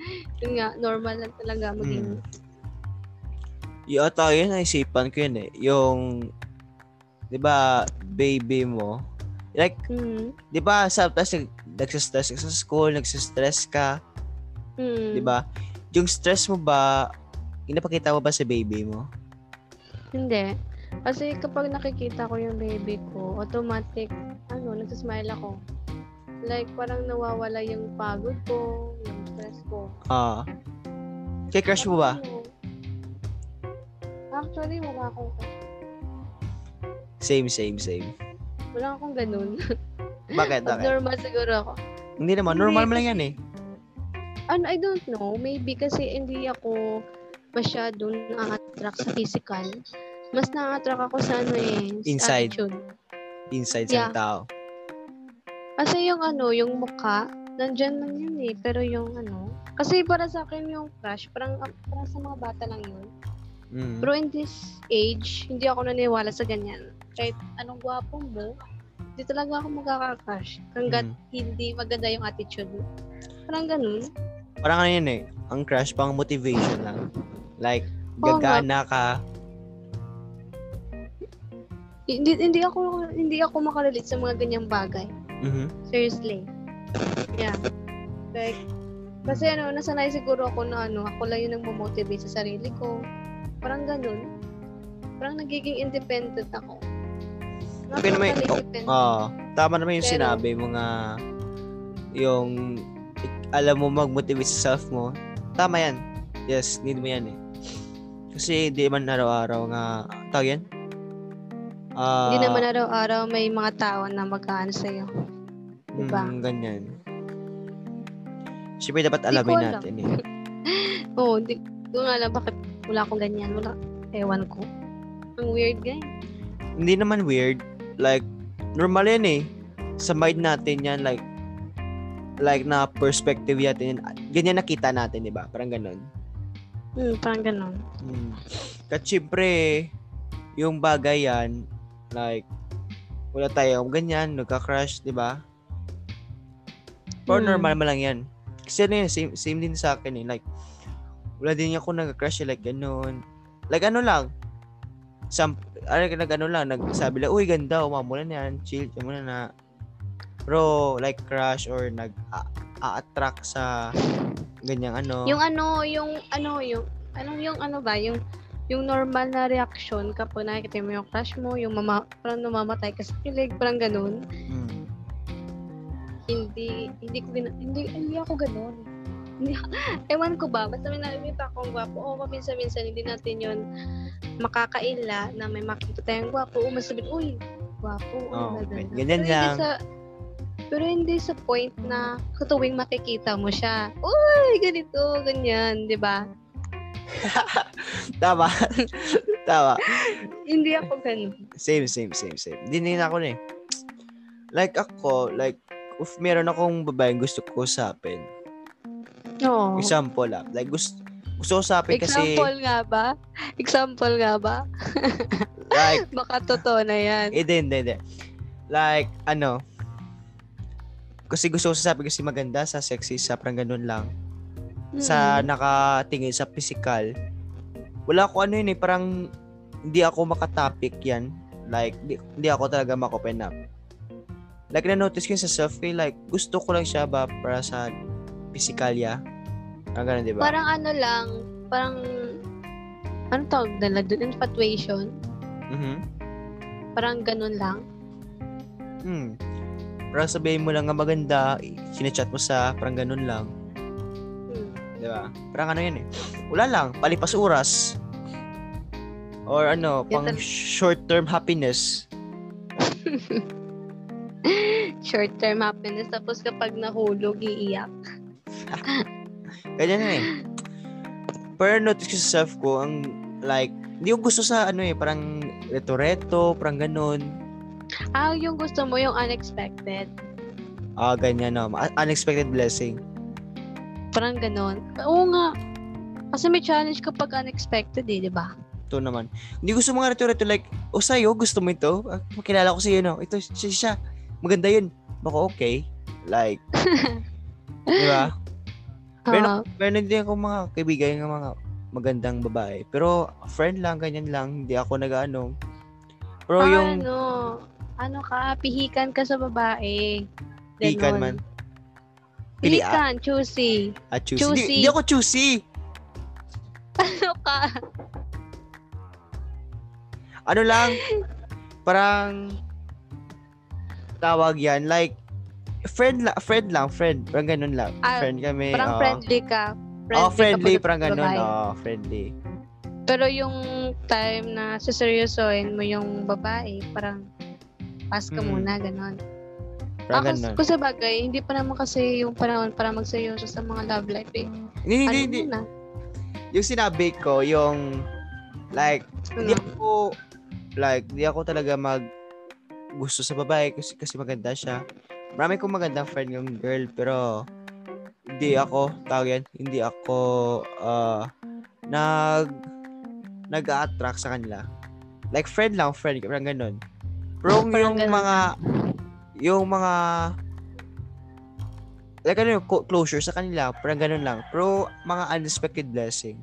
[LAUGHS] Yun nga, normal lang talaga maging. Mm. Yung ata yun, naisipan ko yun eh. Yung, di ba, baby mo, like, Mm. di ba, sometimes nag, nagsistress ka sa school, nagsistress ka, Mm. di ba? Yung stress mo ba, inapakita mo ba sa baby mo? Hindi. Kasi kapag nakikita ko yung baby ko, automatic, ano, nagsasmile ako. Like, parang nawawala yung pagod ko, yung stress ko. Ah. kay crush mo ba? Actually, wala akong, Same, same, same. wala akong ganun. [LAUGHS] Bakit? Bakit? Abnormal siguro ako. Hindi naman, Hindi, normal mo lang yan eh. Ano, I don't know. Maybe kasi hindi ako masyado na-attract sa physical. Mas na-attract ako sa ano eh, sa Inside. attitude. Inside sa Yeah. tao. Kasi yung ano, yung mukha, nandyan lang yun eh. Pero yung ano, kasi para sa akin yung crush, parang, parang sa mga bata lang yun. Mm. Pero in this age, hindi ako naniwala sa ganyan. Kahit anong gwapo mo, hindi talaga ako magkaka-crush. Hanggat Mm. hindi maganda yung attitude mo. Parang ganun. Parang ano yun eh, ang crush pang motivation lang. Like, gagana ka. Hindi, hindi ako hindi ako makarelate sa mga ganyang bagay. Mhm. Seriously. Yeah. Like, kasi ano, nasanay siguro ako na ano, ako lang yung nagmo-motivate sa sarili ko. Parang ganun. Parang nagiging independent ako. Okay naman, Totally oh, tama naman yung Pero- sinabi mo nga, yung alam mo mag-motivate sa self mo. Tama yan. Yes, need mo yan eh. Kasi di man araw-araw nga, tawag yan? Ah, Hindi naman araw-araw may mga tao na mag-aano sa'yo. diba? mm, ganyan. Siyempre dapat alamin alam. natin eh. [LAUGHS] Oo, hindi ko nga alam bakit wala akong ganyan. Wala, ewan ko. Ang weird guy. Hindi naman weird. Like, normal yan eh. Sa mind natin yan, like, like na perspective natin yan. Ganyan nakita natin, di ba? Parang ganun. Hmm, parang ganun. Hmm. Kasi syempre, yung bagay yan, like, wala tayong ganyan, nagka-crush, di ba? Or Hmm. normal mo lang yan. Kasi ano yun, same, same din sa akin eh. Like, wala din ako nagka-crush eh, like, ganun. Like, ano lang, sam, ano, nag, ano lang, nagsabi lang, uy, ganda, umamulan yan, chill, muna na. Bro, like, crush or nag, a- a-attract sa ganyang ano. Yung ano, yung ano, yung ano yung ano ba, yung yung normal na reaction kapag nakikita mo yung crush mo, yung mama, parang namamatay ka sa kilig, parang ganun. Hmm. Hindi, hindi ko gina, hindi, hindi ako ganun. [LAUGHS] Ewan ko ba, basta may nakikita akong gwapo, o paminsan-minsan hindi natin yun makakaila na may makita tayong gwapo, o masabihin, uy, gwapo, Oh, oh, ganda. ganyan pero lang. Hindi sa, pero hindi sa point na sa tuwing makikita mo siya, uy, ganito, ganyan, di ba? [LAUGHS] Tama. [LAUGHS] Tama. Hindi ako ganun. Same, same, same, same. Hindi din ako na eh. Like ako, like, if meron akong babaeng gusto ko usapin, Oo. example ah, like gusto, gusto usapin kasi, Example nga ba? Example nga ba? [LAUGHS] like, Baka totoo na yan. hindi, hindi, hindi. Like, ano, kasi gusto ko usapin kasi maganda sa sexy, sa parang ganun lang. Sa Mm. nakatingin sa physical, wala ko ano yun eh, parang hindi ako makatopic yan. Like, di, hindi ako talaga makopen up. Like, na-notice ko sa self ko, like, gusto ko lang siya ba para sa physicalya. Parang ganun, di ba? Parang ano lang, parang, ano tawag nila doon? Infatuation? Mhm. Parang ganun lang. Hmm. Parang sabihin mo lang nga maganda, sinachat mo sa parang ganun lang. Hmm. Di ba? Parang ano yun eh. Wala lang, palipas oras. Or ano, pang short-term happiness. [LAUGHS] Short-term happiness. Tapos kapag nahulog, iiyak. [LAUGHS] Ganyan na eh. Pero notice ko sa self ko, ang like, hindi ko gusto sa ano eh, parang reto-reto, parang ganun. Ah, yung gusto mo, yung unexpected. Ah, ganyan no. Ma- Unexpected blessing. Parang ganon. Oo nga. Kasi may challenge kapag unexpected eh, di ba? Ito naman. Hindi gusto mga reto-reto like, o sa'yo, gusto mo ito? Ah, Makilala ko sa'yo, no? Ito, siya, siya. Maganda yun. Baka okay. Like, [LAUGHS] di ba? Meron- Ah, Meron din ako mga kaibigan ng mga magandang babae. Pero, friend lang, ganyan lang. Hindi ako nag-ano. Pero ah, yung ano, ano ka, pihikan ka sa babae. pikan Ganon. man. Pili- Pihikan, choosy. Ah, choosy. Hindi, Choosy. hindi ako choosy. [LAUGHS] Ano ka? Ano lang, parang tawag yan, like, friend lang, friend lang, friend. Parang ganun lang. Ah, friend kami. Parang oo. friendly ka. Oh, friendly, ka pa parang ganun. Oh, friendly. Pero yung time na siseryosohin mo yung babae, parang pass ka Mm. muna, ganon. Parang Ako, ganun. kung sa bagay, hindi pa naman kasi yung panahon para magseryoso sa mga love life eh. Hindi, hindi, Ano hindi. muna? Yung sinabi ko, yung, like, hindi Ano? ako, like, hindi ako talaga mag gusto sa babae kasi, kasi maganda siya. Marami kong magandang friend yung girl, pero hindi ako, tawag yan, hindi ako, uh, nag, nag-attract sa kanila. Like, friend lang, friend, parang ganun. Pero yung ganun mga, yung mga, like ano yung closure sa kanila, parang ganun lang. Pero mga unexpected blessing,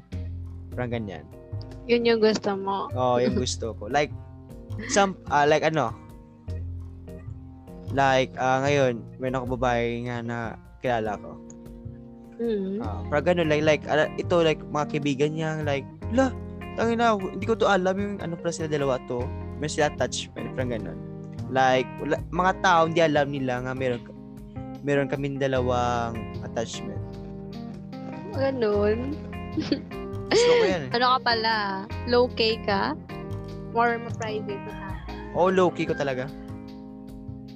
parang ganyan. Yun yung gusto mo. Oo, yung gusto ko. Like, some, ah, like ano, like, ah ngayon, may ako babae nga na kilala ko. Mm. Ah, parang ganun, like, like, ala, ito, like, mga kaibigan niya, like, la, tangin na, hindi ko to alam yung ano pala sila dalawa to. May sila attachment, parang ganun. Like, wala, mga tao, hindi alam nila nga meron, meron kaming dalawang attachment. Ganun. Gusto ko yan eh. [LAUGHS] Ano ka pala? Low-key ka? More ma-private ka? Oh, low-key ko talaga.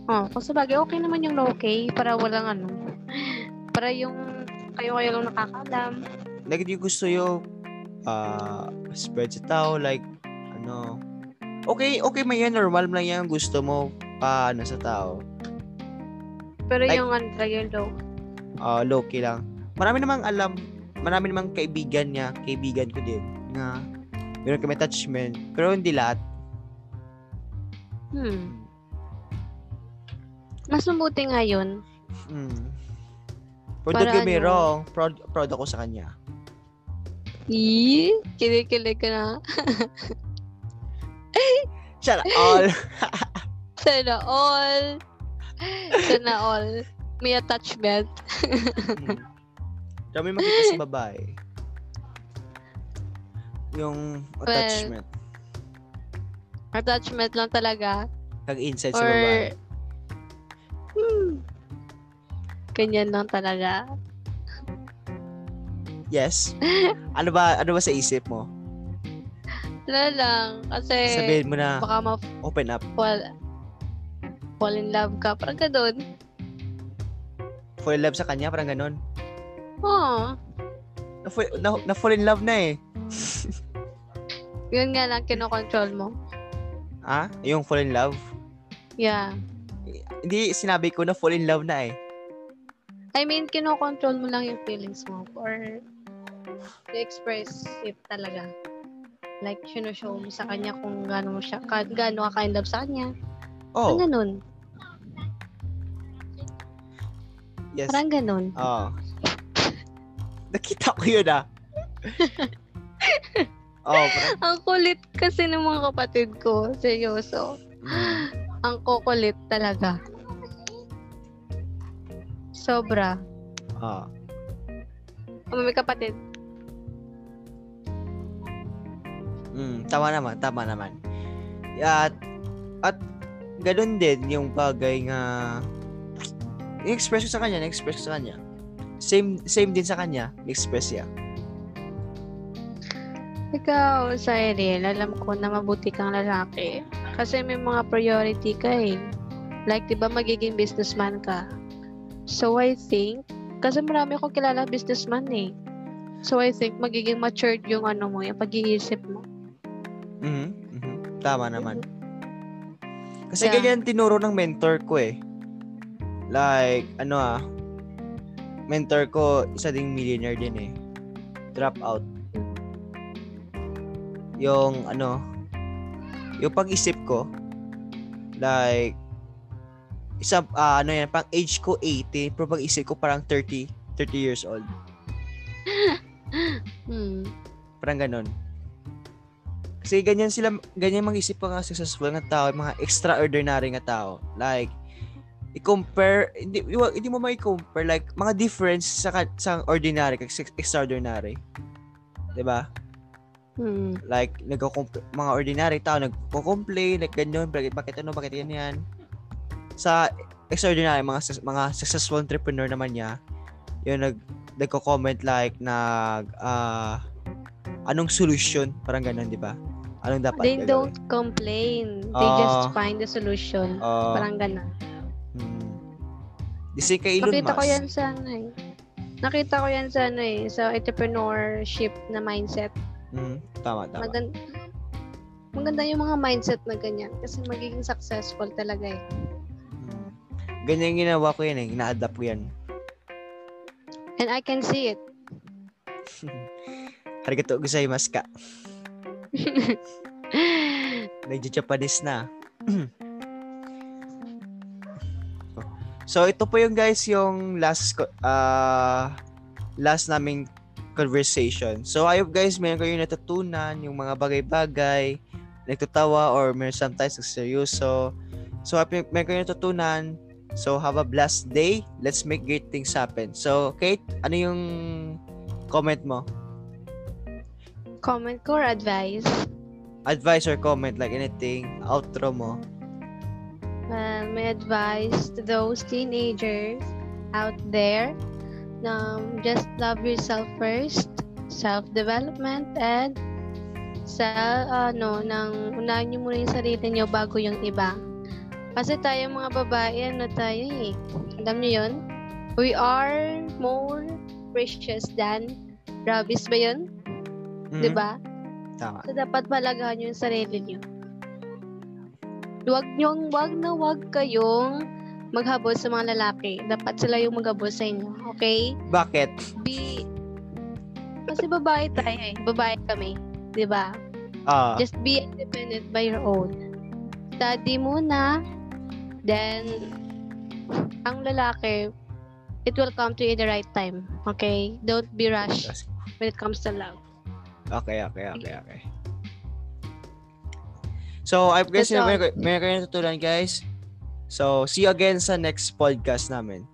Oh, kung sa bagay, okay naman yung low-key para walang ano. Para yung kayo-kayo lang nakakaalam. like hindi gusto yung uh, spread sa tao like ano okay okay man yan normal lang yan gusto mo pa ano sa tao Pero Like- yung ano talaga yung low. uh, low key lang marami namang alam marami namang kaibigan niya kaibigan ko din na meron kami attachment pero hindi lahat Hmm. Mas mabuti nga yun. hmm. Proud Para kami ano? wrong proud, proud ako sa kanya Ii, kinikilig ka na. [LAUGHS] up all Sana all. Sana all. May attachment. hmm. dami makita sa babae yung attachment Attachment lang talaga. kag insight sa babae ganyan lang talaga. Yes. [LAUGHS] Ano ba ano ba sa isip mo? Wala lang. Kasi, Sabihin mo na baka open up. ma-fall fall in love ka. Parang ganun. Fall in love sa kanya, parang ganun. Oh, Na, fall, na, na fall in love na eh. yun nga lang kinokontrol mo. Ah? Yung fall in love? Yeah. Hindi sinabi ko na fall in love na eh. I mean, kinokontrol mo lang yung feelings mo or you express it talaga. Like, show mo sa kanya kung gaano mo siya, ka, gaano ka kind love sa kanya. Oh, Parang ganun. yes. Parang ganun. Oh. [LAUGHS] Nakita ko yun ah. [LAUGHS] oh, parang, Ang kulit kasi ng mga kapatid ko. Seryoso. mm, Ang kukulit talaga. Sobra. oh. Kung may kapatid. Mm, tama naman, tama naman. At, at ganun din yung bagay nga i-express ko sa kanya, na-express ko sa kanya. Same same din sa kanya, express siya. Ikaw, Cyril, alam ko na mabuti kang lalaki. Kasi may mga priority ka eh. Like, di ba magiging businessman ka? So, I think, kasi marami akong kilala businessman eh. So, I think magiging matured yung ano mo, yung pag-iisip mo. Mhm. mhm. Tama naman. Kasi Yeah. ganyan tinuro ng mentor ko eh. Like, ano ah, mentor ko, isa ding millionaire din eh. Drop out. Yung, ano, yung pag-isip ko, like, isa, ah, ano yan, pang age ko 80, pero pag-isip ko parang 30, 30 years old. [LAUGHS] Hmm. Parang ganun. Kasi ganyan sila, ganyan mag-isip pa nga successful nga tao, mga extraordinary nga tao. Like, i-compare, hindi, hindi mo may compare like, mga difference sa, sa ordinary kag sa extraordinary. 'Di ba Hmm. Like, nagko mga ordinary tao, nagko-complain, like, ganyan, bakit, bakit ano, bakit yan yan. Sa extraordinary, mga, mga successful entrepreneur naman niya, yun, nag, nagko-comment like, nag, ah, anong solution? Parang ganun, di ba? Anong dapat They gagawin? don't complain. They Ah. just find the solution. Ah, Parang ganun. hmm. Di si kay Elon Nakita ko Musk. yan sa ano eh. Nakita ko yan sa ano eh, sa entrepreneurship na mindset. Hmm, tama, tama. Maganda, maganda yung mga mindset na ganyan kasi magiging successful talaga eh. Hmm. Ganyan yung ginawa ko yan eh. Ina-adapt ko yan. And I can see it. [LAUGHS] Arigato gozaimasu ka. Nagja-Japanese [LAUGHS] na. [CLEARS THROAT] so ito po yung guys yung last ko- ah last naming conversation. So I hope guys meron kayong natutunan yung mga bagay-bagay, nagtatawa or meron sometimes seryoso. So hope meron kayong natutunan. So have a blessed day. Let's make great things happen. So Kate, ano yung comment mo? Comment ko or advice? Advice or comment like anything, outro mo. Uh, my advice to those teenagers out there na just love yourself first, self-development, and sa ano, nang unahin niyo muna yung sarili niyo bago yung iba. Kasi tayo mga babae, ano tayo eh. Alam niyo yun? We are more precious than rabbits ba yun? Mhm. 'Di ba? Tama. So, dapat palagahan nyo yung sarili nyo. Huwag nyong, wag na wag kayong maghabol sa mga lalaki. Dapat sila yung maghabol sa inyo. Okay? Bakit? Be... Kasi babae tayo eh. Babae kami. 'Di ba? Ah, Just be independent by your own. Study muna. Then, ang lalaki, it will come to you in the right time. Okay? Don't be rushed when it comes to love. Okay, okay, okay, okay. So, I guess That's all. meron, meron kayo natutunan, guys. So, see you again sa next podcast namin.